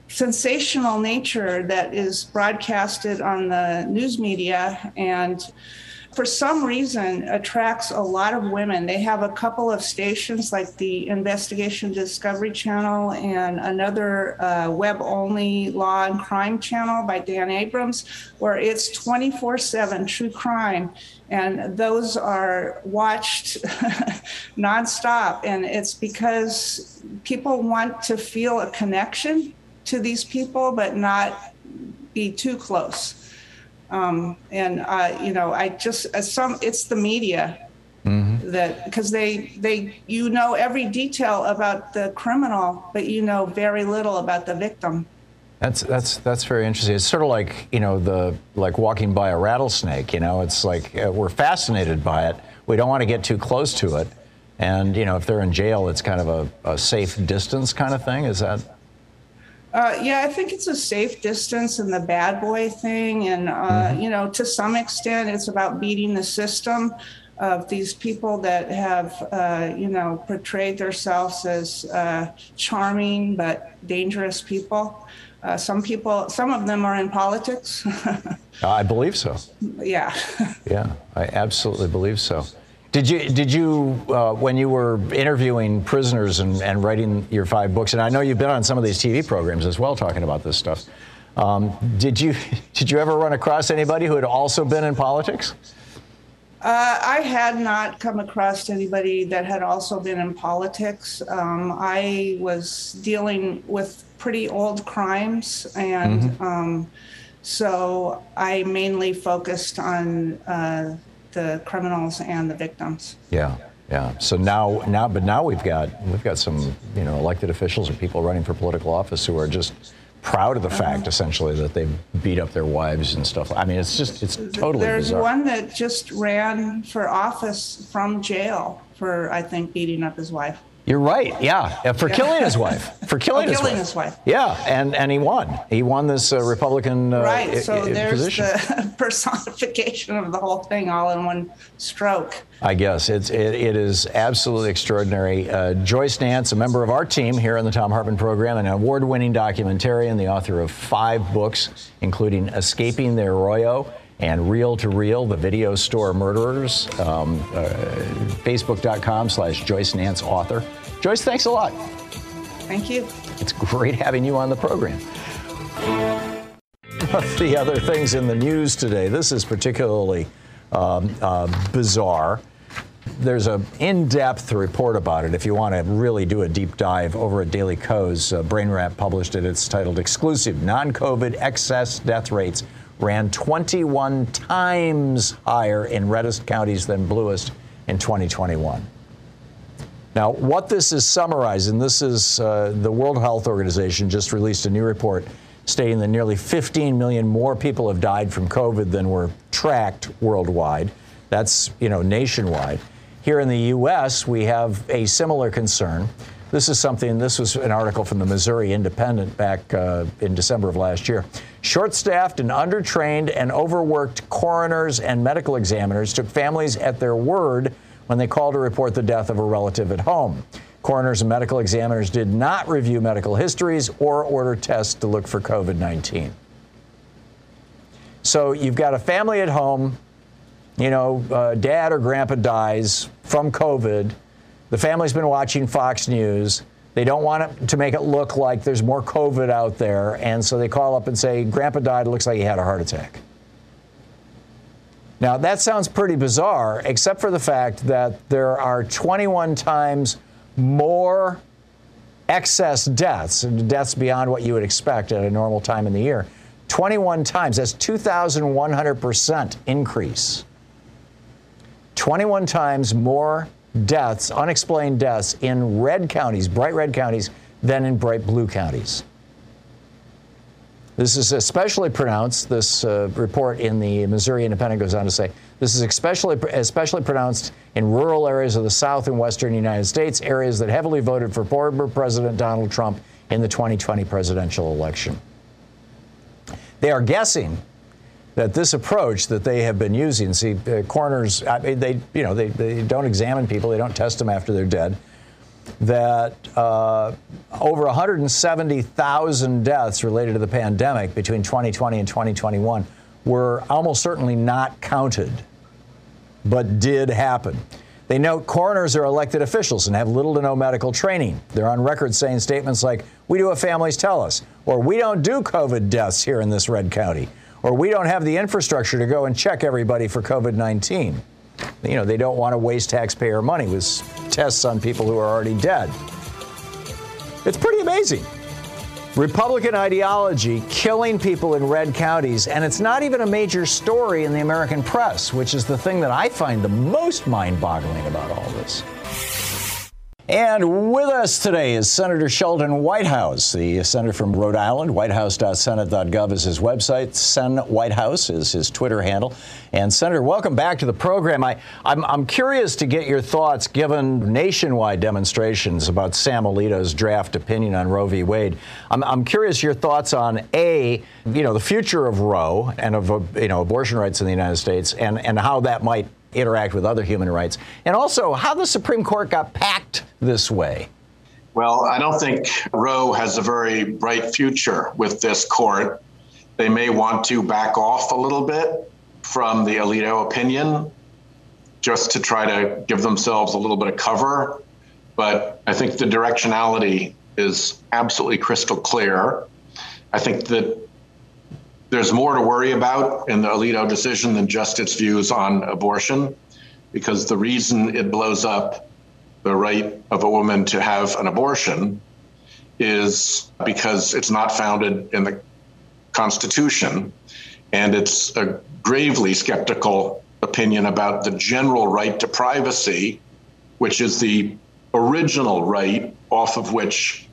sensational nature that is broadcasted on the news media and for some reason attracts a lot of women. They have a couple of stations like the Investigation Discovery Channel and another uh, web only law and crime channel by Dan Abrams, where it's 24 7 true crime. And those are watched nonstop. And it's because people want to feel a connection to these people, but not be too close. Um, and uh, you know, I just as some it's the media mm-hmm. that because they they you know every detail about the criminal, but you know very little about the victim. That's that's that's very interesting. It's sort of like you know the like walking by a rattlesnake. You know, it's like uh, we're fascinated by it. We don't want to get too close to it, and you know, if they're in jail, it's kind of a, a safe distance kind of thing. Is that? Uh, yeah, I think it's a safe distance and the bad boy thing. And, uh, mm-hmm. you know, to some extent, it's about beating the system of these people that have, uh, you know, portrayed themselves as uh, charming but dangerous people. Uh, some people, some of them are in politics. I believe so. Yeah. yeah, I absolutely believe so. Did you did you uh, when you were interviewing prisoners and, and writing your five books? And I know you've been on some of these TV programs as well, talking about this stuff. Um, did you did you ever run across anybody who had also been in politics? Uh, I had not come across anybody that had also been in politics. Um, I was dealing with pretty old crimes, and mm-hmm. um, so I mainly focused on uh, the criminals and the victims. Yeah. Yeah. So now, now, but now we've got we've got some you know elected officials or people running for political office who are just proud of the uh-huh. fact, essentially, that they beat up their wives and stuff. I mean, it's just it's totally. There's bizarre. one that just ran for office from jail for I think beating up his wife. You're right. Yeah, for killing his wife. For killing, oh, his, killing wife. his wife. Yeah, and and he won. He won this uh, Republican uh, right. So I- there's position. the personification of the whole thing all in one stroke. I guess it's it, it is absolutely extraordinary. Uh, Joyce Nance, a member of our team here on the Thom Hartmann program, an award-winning documentarian, the author of five books, including "Escaping the Arroyo." And Reel to Reel, the video store murderers, um, uh, facebook.com slash Joyce Nance author. Joyce, thanks a lot. Thank you. It's great having you on the program. the other things in the news today, this is particularly um, uh, bizarre. There's an in-depth report about it. If you want to really do a deep dive over at Daily Kos, uh, BrainRat published it. It's titled "Exclusive: Non-COVID Excess Death Rates Ran 21 times higher in reddest counties than bluest in 2021." Now, what this is summarizing, this is uh, the World Health Organization just released a new report stating that nearly 15 million more people have died from COVID than were tracked worldwide. That's, you know, nationwide. Here in the U.S., we have a similar concern. This is something, this was an article from the Missouri Independent back uh, in December of last year. Short staffed and undertrained and overworked coroners and medical examiners took families at their word when they called to report the death of a relative at home. Coroners and medical examiners did not review medical histories or order tests to look for COVID 19. So you've got a family at home, you know, uh, dad or grandpa dies from COVID. The family's been watching Fox News. They don't want to make it look like there's more COVID out there. And so they call up and say, Grandpa died. It looks like he had a heart attack. Now, that sounds pretty bizarre, except for the fact that there are 21 times more excess deaths, deaths beyond what you would expect at a normal time in the year. 21 times, that's 2,100% increase. 21 times more deaths, unexplained deaths, in red counties, bright red counties, than in bright blue counties. This is especially pronounced, this uh, report in the Missouri Independent goes on to say, this is especially, especially pronounced in rural areas of the South and Western United States, areas that heavily voted for former President Donald Trump in the 2020 presidential election. They are guessing that this approach that they have been using, see, uh, coroners, I mean, they, you know, they, they don't examine people, they don't test them after they're dead that uh, over 170,000 deaths related to the pandemic between 2020 and 2021 were almost certainly not counted, but did happen. They note coroners are elected officials and have little to no medical training. They're on record saying statements like, We do what families tell us, or We don't do COVID deaths here in this red county, or We don't have the infrastructure to go and check everybody for COVID 19. You know, they don't want to waste taxpayer money with tests on people who are already dead. It's pretty amazing. Republican ideology killing people in red counties, and it's not even a major story in the American press, which is the thing that I find the most mind boggling about all this. And with us today is Senator Sheldon Whitehouse, the senator from Rhode Island. Whitehouse.senate.gov is his website. Sen Whitehouse is his Twitter handle. And Senator, welcome back to the program. I, I'm, I'm curious to get your thoughts, given nationwide demonstrations about Sam Alito's draft opinion on Roe v. Wade. I'm, I'm curious your thoughts on a, you know, the future of Roe and of you know abortion rights in the United States, and and how that might interact with other human rights, and also how the Supreme Court got packed this way. Well, I don't think Roe has a very bright future with this court. They may want to back off a little bit from the Alito opinion just to try to give themselves a little bit of cover. But I think the directionality is absolutely crystal clear. I think that there's more to worry about in the Alito decision than just its views on abortion, because the reason it blows up the right of a woman to have an abortion is because it's not founded in the Constitution. And it's a gravely skeptical opinion about the general right to privacy, which is the original right off of which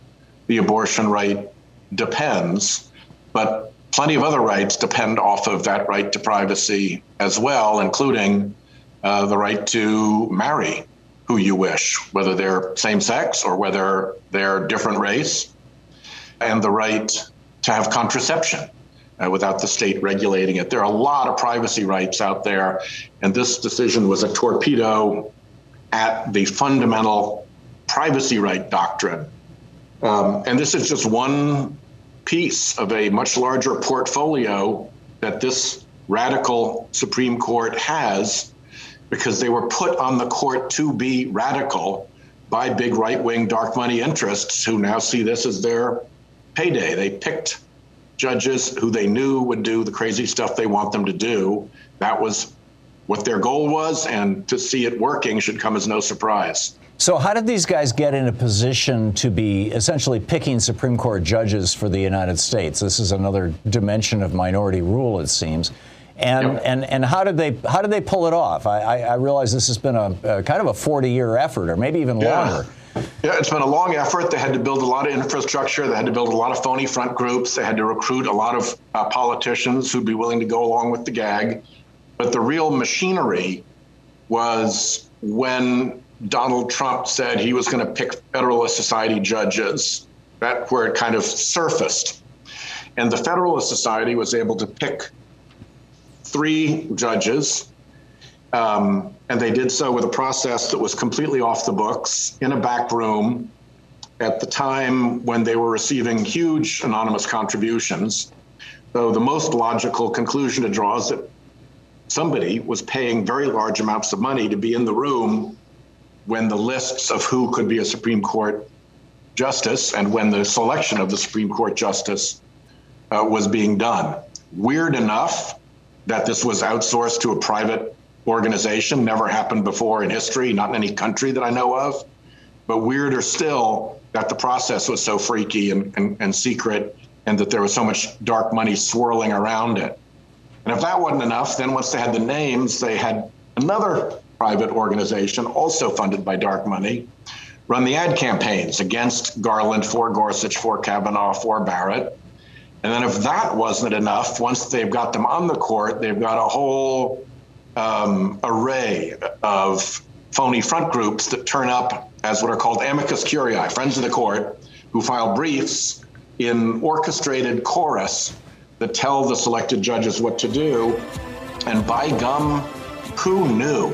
the abortion right depends. But plenty of other rights depend off of that right to privacy as well, including uh, the right to marry who you wish, whether they're same sex or whether they're different race, and the right to have contraception. Uh, without the state regulating it. There are a lot of privacy rights out there, and this decision was a torpedo at the fundamental privacy right doctrine. Um, and this is just one piece of a much larger portfolio that this radical Supreme Court has because they were put on the court to be radical by big right wing dark money interests who now see this as their payday. They picked judges who they knew would do the crazy stuff they want them to do. That was what their goal was, and to see it working should come as no surprise. So, how did these guys get in a position to be essentially picking Supreme Court judges for the United States? This is another dimension of minority rule, it seems. And, and, and how did they how did they pull it off? I, I, I realize this has been a, a, kind of a 40 year effort, or maybe even yeah. longer. Yeah, it's been a long effort. They had to build a lot of infrastructure. They had to build a lot of phony front groups. They had to recruit a lot of uh, politicians who'd be willing to go along with the gag. But the real machinery was when Donald Trump said he was going to pick Federalist Society judges. That where it kind of surfaced. And the Federalist Society was able to pick three judges. Um, and they did so with a process that was completely off the books in a back room at the time when they were receiving huge anonymous contributions. So the most logical conclusion to draw is that somebody was paying very large amounts of money to be in the room when the lists of who could be a Supreme Court justice and when the selection of the Supreme Court justice uh, was being done. Weird enough that this was outsourced to a private organization, never happened before in history, not in any country that I know of. But weirder still that the process was so freaky and, and, and secret and that there was so much dark money swirling around it. And if that wasn't enough, then once they had the names, they had another private organization, also funded by dark money, run the ad campaigns against Garland, for Gorsuch, for Kavanaugh, for Barrett. And then if that wasn't enough, once they've got them on the court, they've got a whole um, array of phony front groups that turn up as what are called amicus curiae, friends of the court, who file briefs in orchestrated chorus that tell the selected judges what to do. And by gum, who knew?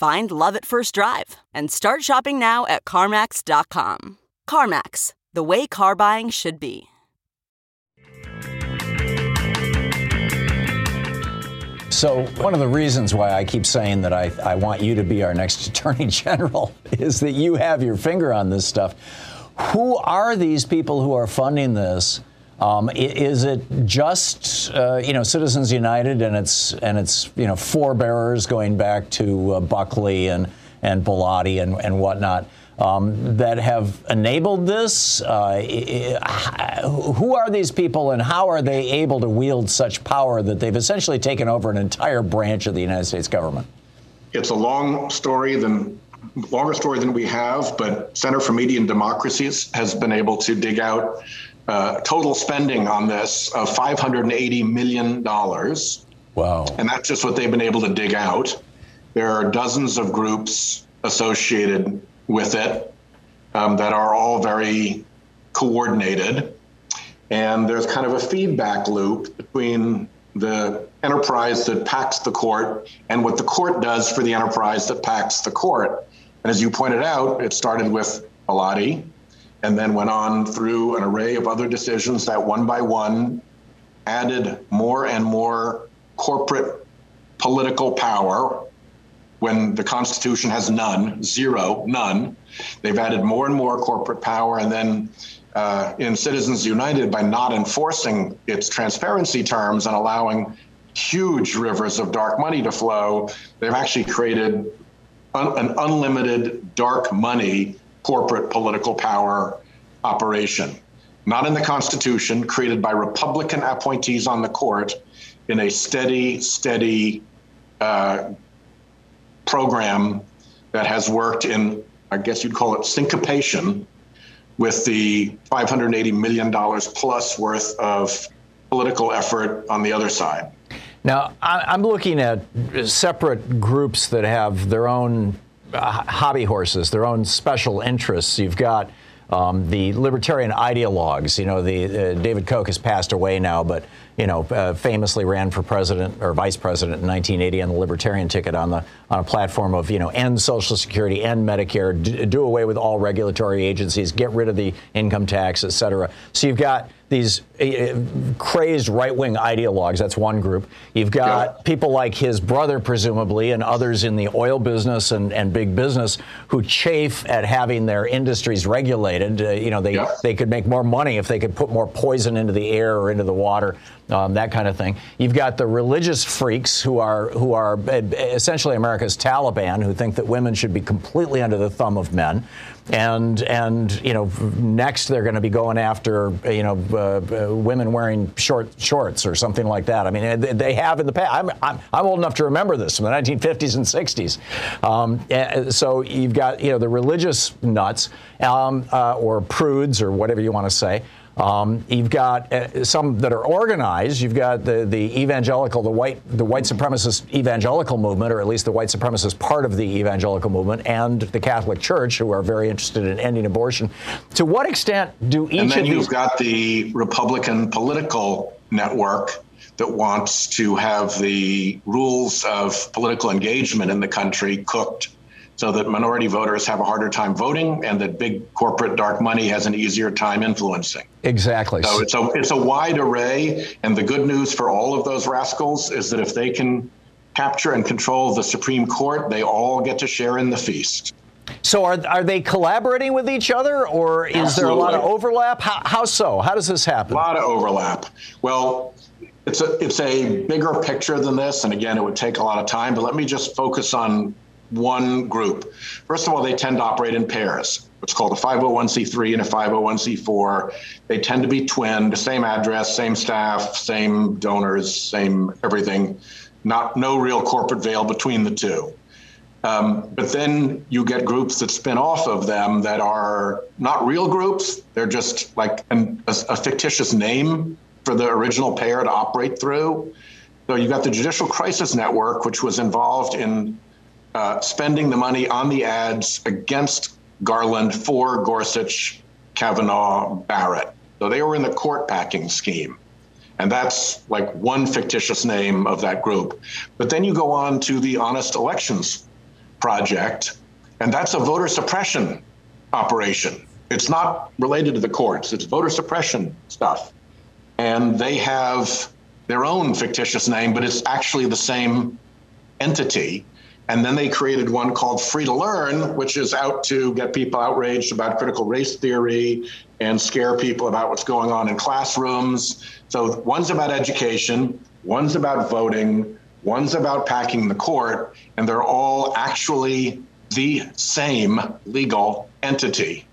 Find love at first drive and start shopping now at CarMax.com. CarMax, the way car buying should be. So, one of the reasons why I keep saying that I, I want you to be our next Attorney General is that you have your finger on this stuff. Who are these people who are funding this? Um, is it just uh, you know Citizens United and its and its you know forebearers going back to uh, Buckley and and Bellotti and, and whatnot um, that have enabled this? Uh, who are these people and how are they able to wield such power that they've essentially taken over an entire branch of the United States government? It's a long story than longer story than we have, but Center for Media and Democracies has been able to dig out uh, total spending on this of $580 million. Wow. And that's just what they've been able to dig out. There are dozens of groups associated with it um, that are all very coordinated. And there's kind of a feedback loop between the enterprise that packs the court and what the court does for the enterprise that packs the court. And as you pointed out, it started with Bellotti and then went on through an array of other decisions that one by one added more and more corporate political power when the Constitution has none, zero, none. They've added more and more corporate power. And then uh, in Citizens United, by not enforcing its transparency terms and allowing huge rivers of dark money to flow, they've actually created un- an unlimited dark money corporate political power operation. Not in the Constitution, created by Republican appointees on the court in a steady, steady uh, program that has worked in, I guess you'd call it syncopation with the $580 million plus worth of political effort on the other side. Now, I'm looking at separate groups that have their own uh, hobby horses, their own special interests. You've got um, the libertarian ideologues. You know, the uh, David Koch has passed away now, but you know, uh, famously ran for president or vice president in 1980 on the libertarian ticket on the on a platform of you know end Social Security, end Medicare, do away with all regulatory agencies, get rid of the income tax, et cetera. So you've got these uh, crazed right wing ideologues. That's one group. You've got yeah. people like his brother, presumably, and others in the oil business and, and big business who chafe at having their industries regulated. Uh, you know, they, yeah. they could make more money if they could put more poison into the air or into the water um, that kind of thing. You've got the religious freaks who are who are essentially America's Taliban, who think that women should be completely under the thumb of men, and and you know next they're going to be going after you know uh, uh, women wearing short shorts or something like that. I mean they have in the past. I'm, I'm, I'm old enough to remember this from the 1950s and 60s. Um, so you've got you know the religious nuts um, uh, or prudes or whatever you want to say. Um, you've got uh, some that are organized. You've got the, the evangelical, the white, the white supremacist evangelical movement, or at least the white supremacist part of the evangelical movement, and the Catholic Church, who are very interested in ending abortion. To what extent do each and then of you've these? got the Republican political network that wants to have the rules of political engagement in the country cooked so that minority voters have a harder time voting and that big corporate dark money has an easier time influencing. Exactly. So it's a, it's a wide array. And the good news for all of those rascals is that if they can capture and control the Supreme Court, they all get to share in the feast. So are, are they collaborating with each other, or is Absolutely. there a lot of overlap? How, how so? How does this happen? A lot of overlap. Well, it's a it's a bigger picture than this, and again, it would take a lot of time. But let me just focus on one group. First of all, they tend to operate in pairs. What's called a 501c3 and a 501c4. They tend to be twinned, same address, same staff, same donors, same everything. Not no real corporate veil between the two. Um, but then you get groups that spin off of them that are not real groups. They're just like an, a, a fictitious name for the original pair to operate through. So you've got the Judicial Crisis Network, which was involved in uh, spending the money on the ads against Garland for Gorsuch, Kavanaugh, Barrett. So they were in the court packing scheme. And that's like one fictitious name of that group. But then you go on to the Honest Elections Project, and that's a voter suppression operation. It's not related to the courts, it's voter suppression stuff. And they have their own fictitious name, but it's actually the same entity. And then they created one called Free to Learn, which is out to get people outraged about critical race theory and scare people about what's going on in classrooms. So one's about education, one's about voting, one's about packing the court, and they're all actually the same legal entity.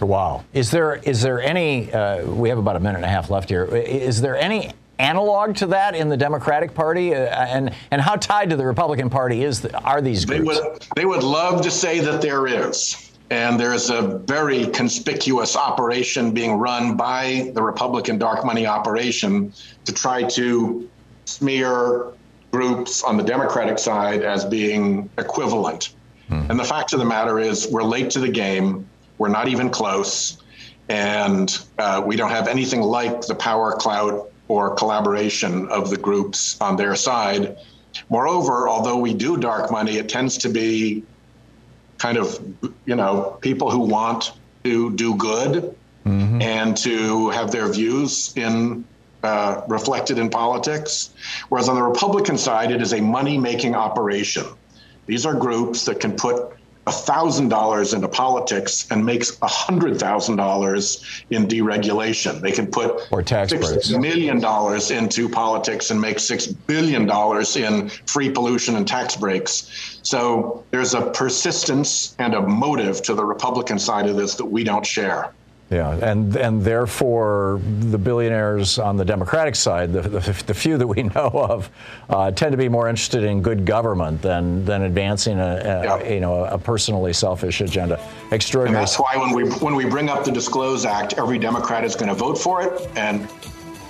Wow. Is there is there any? Uh, we have about a minute and a half left here. Is there any analog to that in the Democratic Party, uh, and and how tied to the Republican Party is the, are these groups? They would they would love to say that there is, and there's a very conspicuous operation being run by the Republican dark money operation to try to smear groups on the Democratic side as being equivalent. Hmm. And the fact of the matter is, we're late to the game. We're not even close. And uh, we don't have anything like the power clout or collaboration of the groups on their side. Moreover, although we do dark money, it tends to be kind of, you know, people who want to do good mm-hmm. and to have their views in uh, reflected in politics. Whereas on the Republican side, it is a money making operation. These are groups that can put $1,000 into politics and makes $100,000 in deregulation. They can put or tax $6 million into politics and make $6 billion in free pollution and tax breaks. So there's a persistence and a motive to the Republican side of this that we don't share. Yeah, and and therefore the billionaires on the Democratic side, the, the, the few that we know of, uh, tend to be more interested in good government than than advancing a, a yeah. you know a personally selfish agenda. Extraordinary. And that's why when we when we bring up the Disclose Act, every Democrat is going to vote for it, and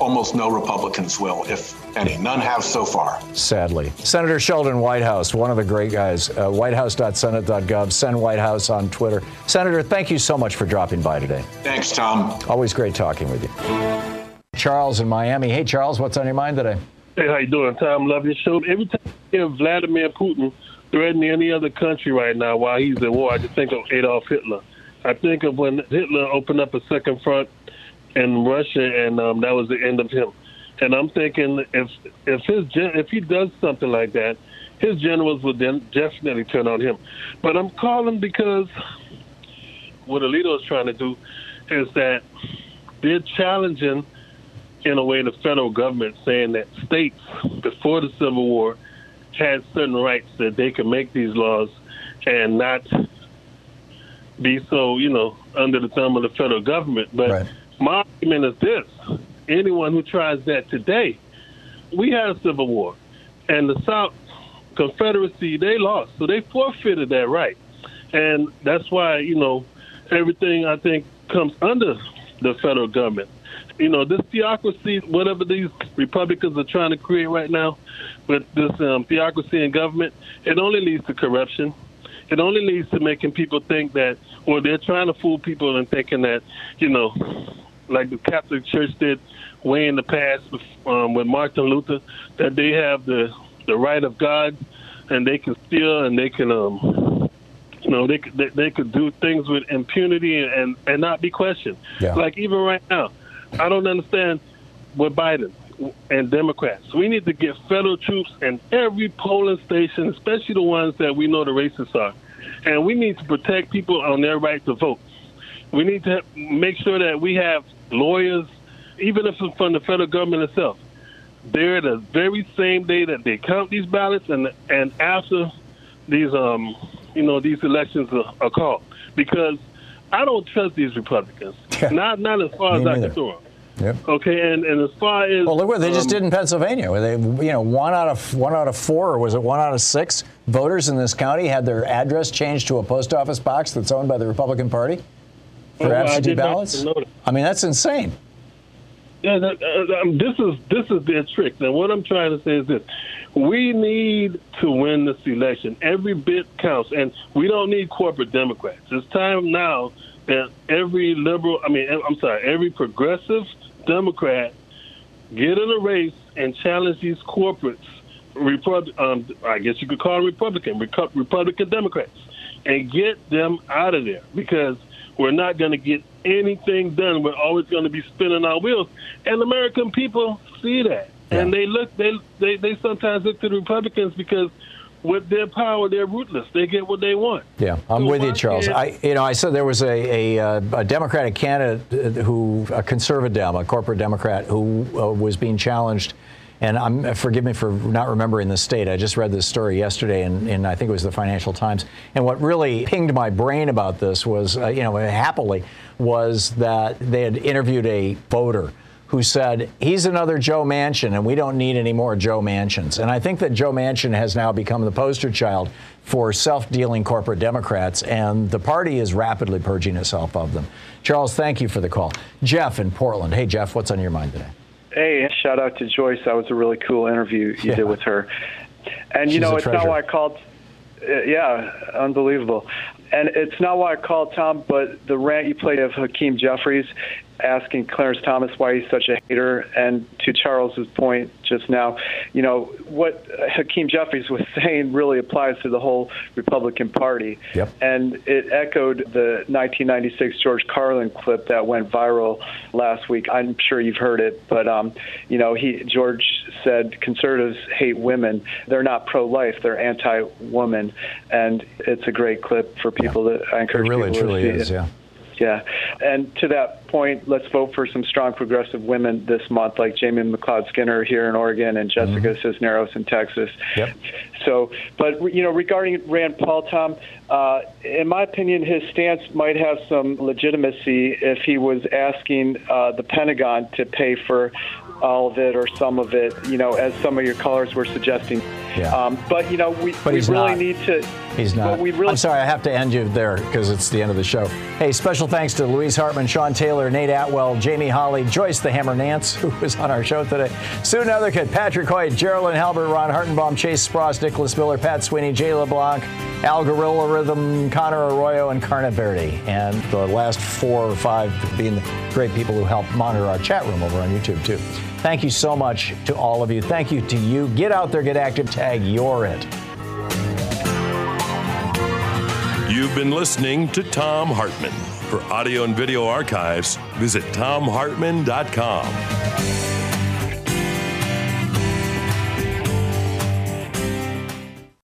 almost no Republicans will, if any. None have so far. Sadly. Senator Sheldon Whitehouse, one of the great guys, uh, whitehouse.senate.gov, Sen Whitehouse on Twitter. Senator, thank you so much for dropping by today. Thanks, Tom. Always great talking with you. Charles in Miami. Hey, Charles, what's on your mind today? Hey, how you doing, Tom? Love your show. Every time I hear Vladimir Putin threatening any other country right now while he's at war, I just think of Adolf Hitler. I think of when Hitler opened up a second front in Russia, and um, that was the end of him. And I'm thinking if if his if he does something like that, his generals would then definitely turn on him. But I'm calling because what Alito is trying to do is that they're challenging, in a way, the federal government, saying that states before the Civil War had certain rights that they could make these laws and not be so, you know, under the thumb of the federal government. But right. My argument is this anyone who tries that today, we had a civil war, and the South Confederacy, they lost. So they forfeited that right. And that's why, you know, everything I think comes under the federal government. You know, this theocracy, whatever these Republicans are trying to create right now, with this um, theocracy in government, it only leads to corruption. It only leads to making people think that, or they're trying to fool people and thinking that, you know, like the Catholic Church did way in the past um, with Martin Luther, that they have the the right of God, and they can steal and they can um, you know they could they, they could do things with impunity and and not be questioned. Yeah. Like even right now, I don't understand with Biden and Democrats. We need to get federal troops in every polling station, especially the ones that we know the racists are. and we need to protect people on their right to vote. We need to make sure that we have lawyers, even if it's from the federal government itself. There the very same day that they count these ballots and and after these um you know these elections are, are called because I don't trust these Republicans. Yeah. not not as far Me as I neither. can throw them. Yep. Okay, and, and as far as Well, look what they just um, did in Pennsylvania, where they, you know, one out of one out of four, or was it one out of six voters in this county had their address changed to a post office box that's owned by the Republican Party for Oh, did ballots? I mean, that's insane. Yeah, that, uh, um, this is this is their trick. Now, what I'm trying to say is this: we need to win this election. Every bit counts, and we don't need corporate Democrats. It's time now that every liberal, I mean, I'm sorry, every progressive Democrat get in a race and challenge these corporates. Repub- um, I guess you could call them Republican, Republican Democrats, and get them out of there because we're not going to get anything done. We're always going to be spinning our wheels, and American people see that, and they look. They, they they sometimes look to the Republicans because with their power, they're ruthless. They get what they want. Yeah, I'm with you, Charles. I, you know, I said there was a, a, uh, a Democratic candidate uh, who, a conservative a corporate Democrat, who uh, was being challenged. And I'm, forgive me for not remembering the state. I just read this story yesterday, and, and I think it was the Financial Times. And what really pinged my brain about this was, uh, you know, happily, was that they had interviewed a voter who said he's another Joe Manchin and we don't need any more Joe Manchins. And I think that Joe Manchin has now become the poster child for self-dealing corporate Democrats and the party is rapidly purging itself of them. Charles, thank you for the call. Jeff in Portland. Hey Jeff, what's on your mind today? Hey, shout out to Joyce. That was a really cool interview you Yeah. did with her. And you know, it's not why I called. Uh, yeah, unbelievable. And it's not why I called Thom, but the rant you played of Hakeem Jeffries asking Clarence Thomas why he's such a hater, and to Charles's point just now, you know what Hakeem Jeffries was saying really applies to the whole Republican Party. Yep. And it echoed the 1996 George Carlin clip that went viral last week. I'm sure you've heard it, but um, you know, he George said conservatives hate women. They're not pro-life. They're anti-woman, and it's a great clip for people that I It encourage really people truly is, yeah. Yeah. And to that point, let's vote for some strong progressive women this month, like Jamie McLeod Skinner here in Oregon and Jessica Cisneros in Texas. Yep. So, but you know, regarding Rand Paul, Thom, uh, in my opinion, his stance might have some legitimacy if he was asking uh, the Pentagon to pay for all of it or some of it. You know, as some of your callers were suggesting. Yeah. Um, but you know, we, But we really not. need to. He's not. We really I'm sorry, I have to end you there because it's the end of the show. Hey, special thanks to Louise Hartmann, Sean Taylor, Nate Atwell, Jamie Holly, Joyce the Hammer Nance, who was on our show today, Sue Nethercutt, Patrick Hoyt, Geraldine Halbert, Ron Hartenbaum, Chase Spross, Nicholas Miller, Pat Sweeney, Jay LeBlanc, Al Gorilla Rhythm, Connor Arroyo, and Carna Verde. And the last four or five being the great people who helped monitor our chat room over on YouTube, too. Thank you so much to all of you. Thank you to you. Get out there, get active, tag You're It. You've been listening to Thom Hartmann. For audio and video archives, visit thomhartmann.com.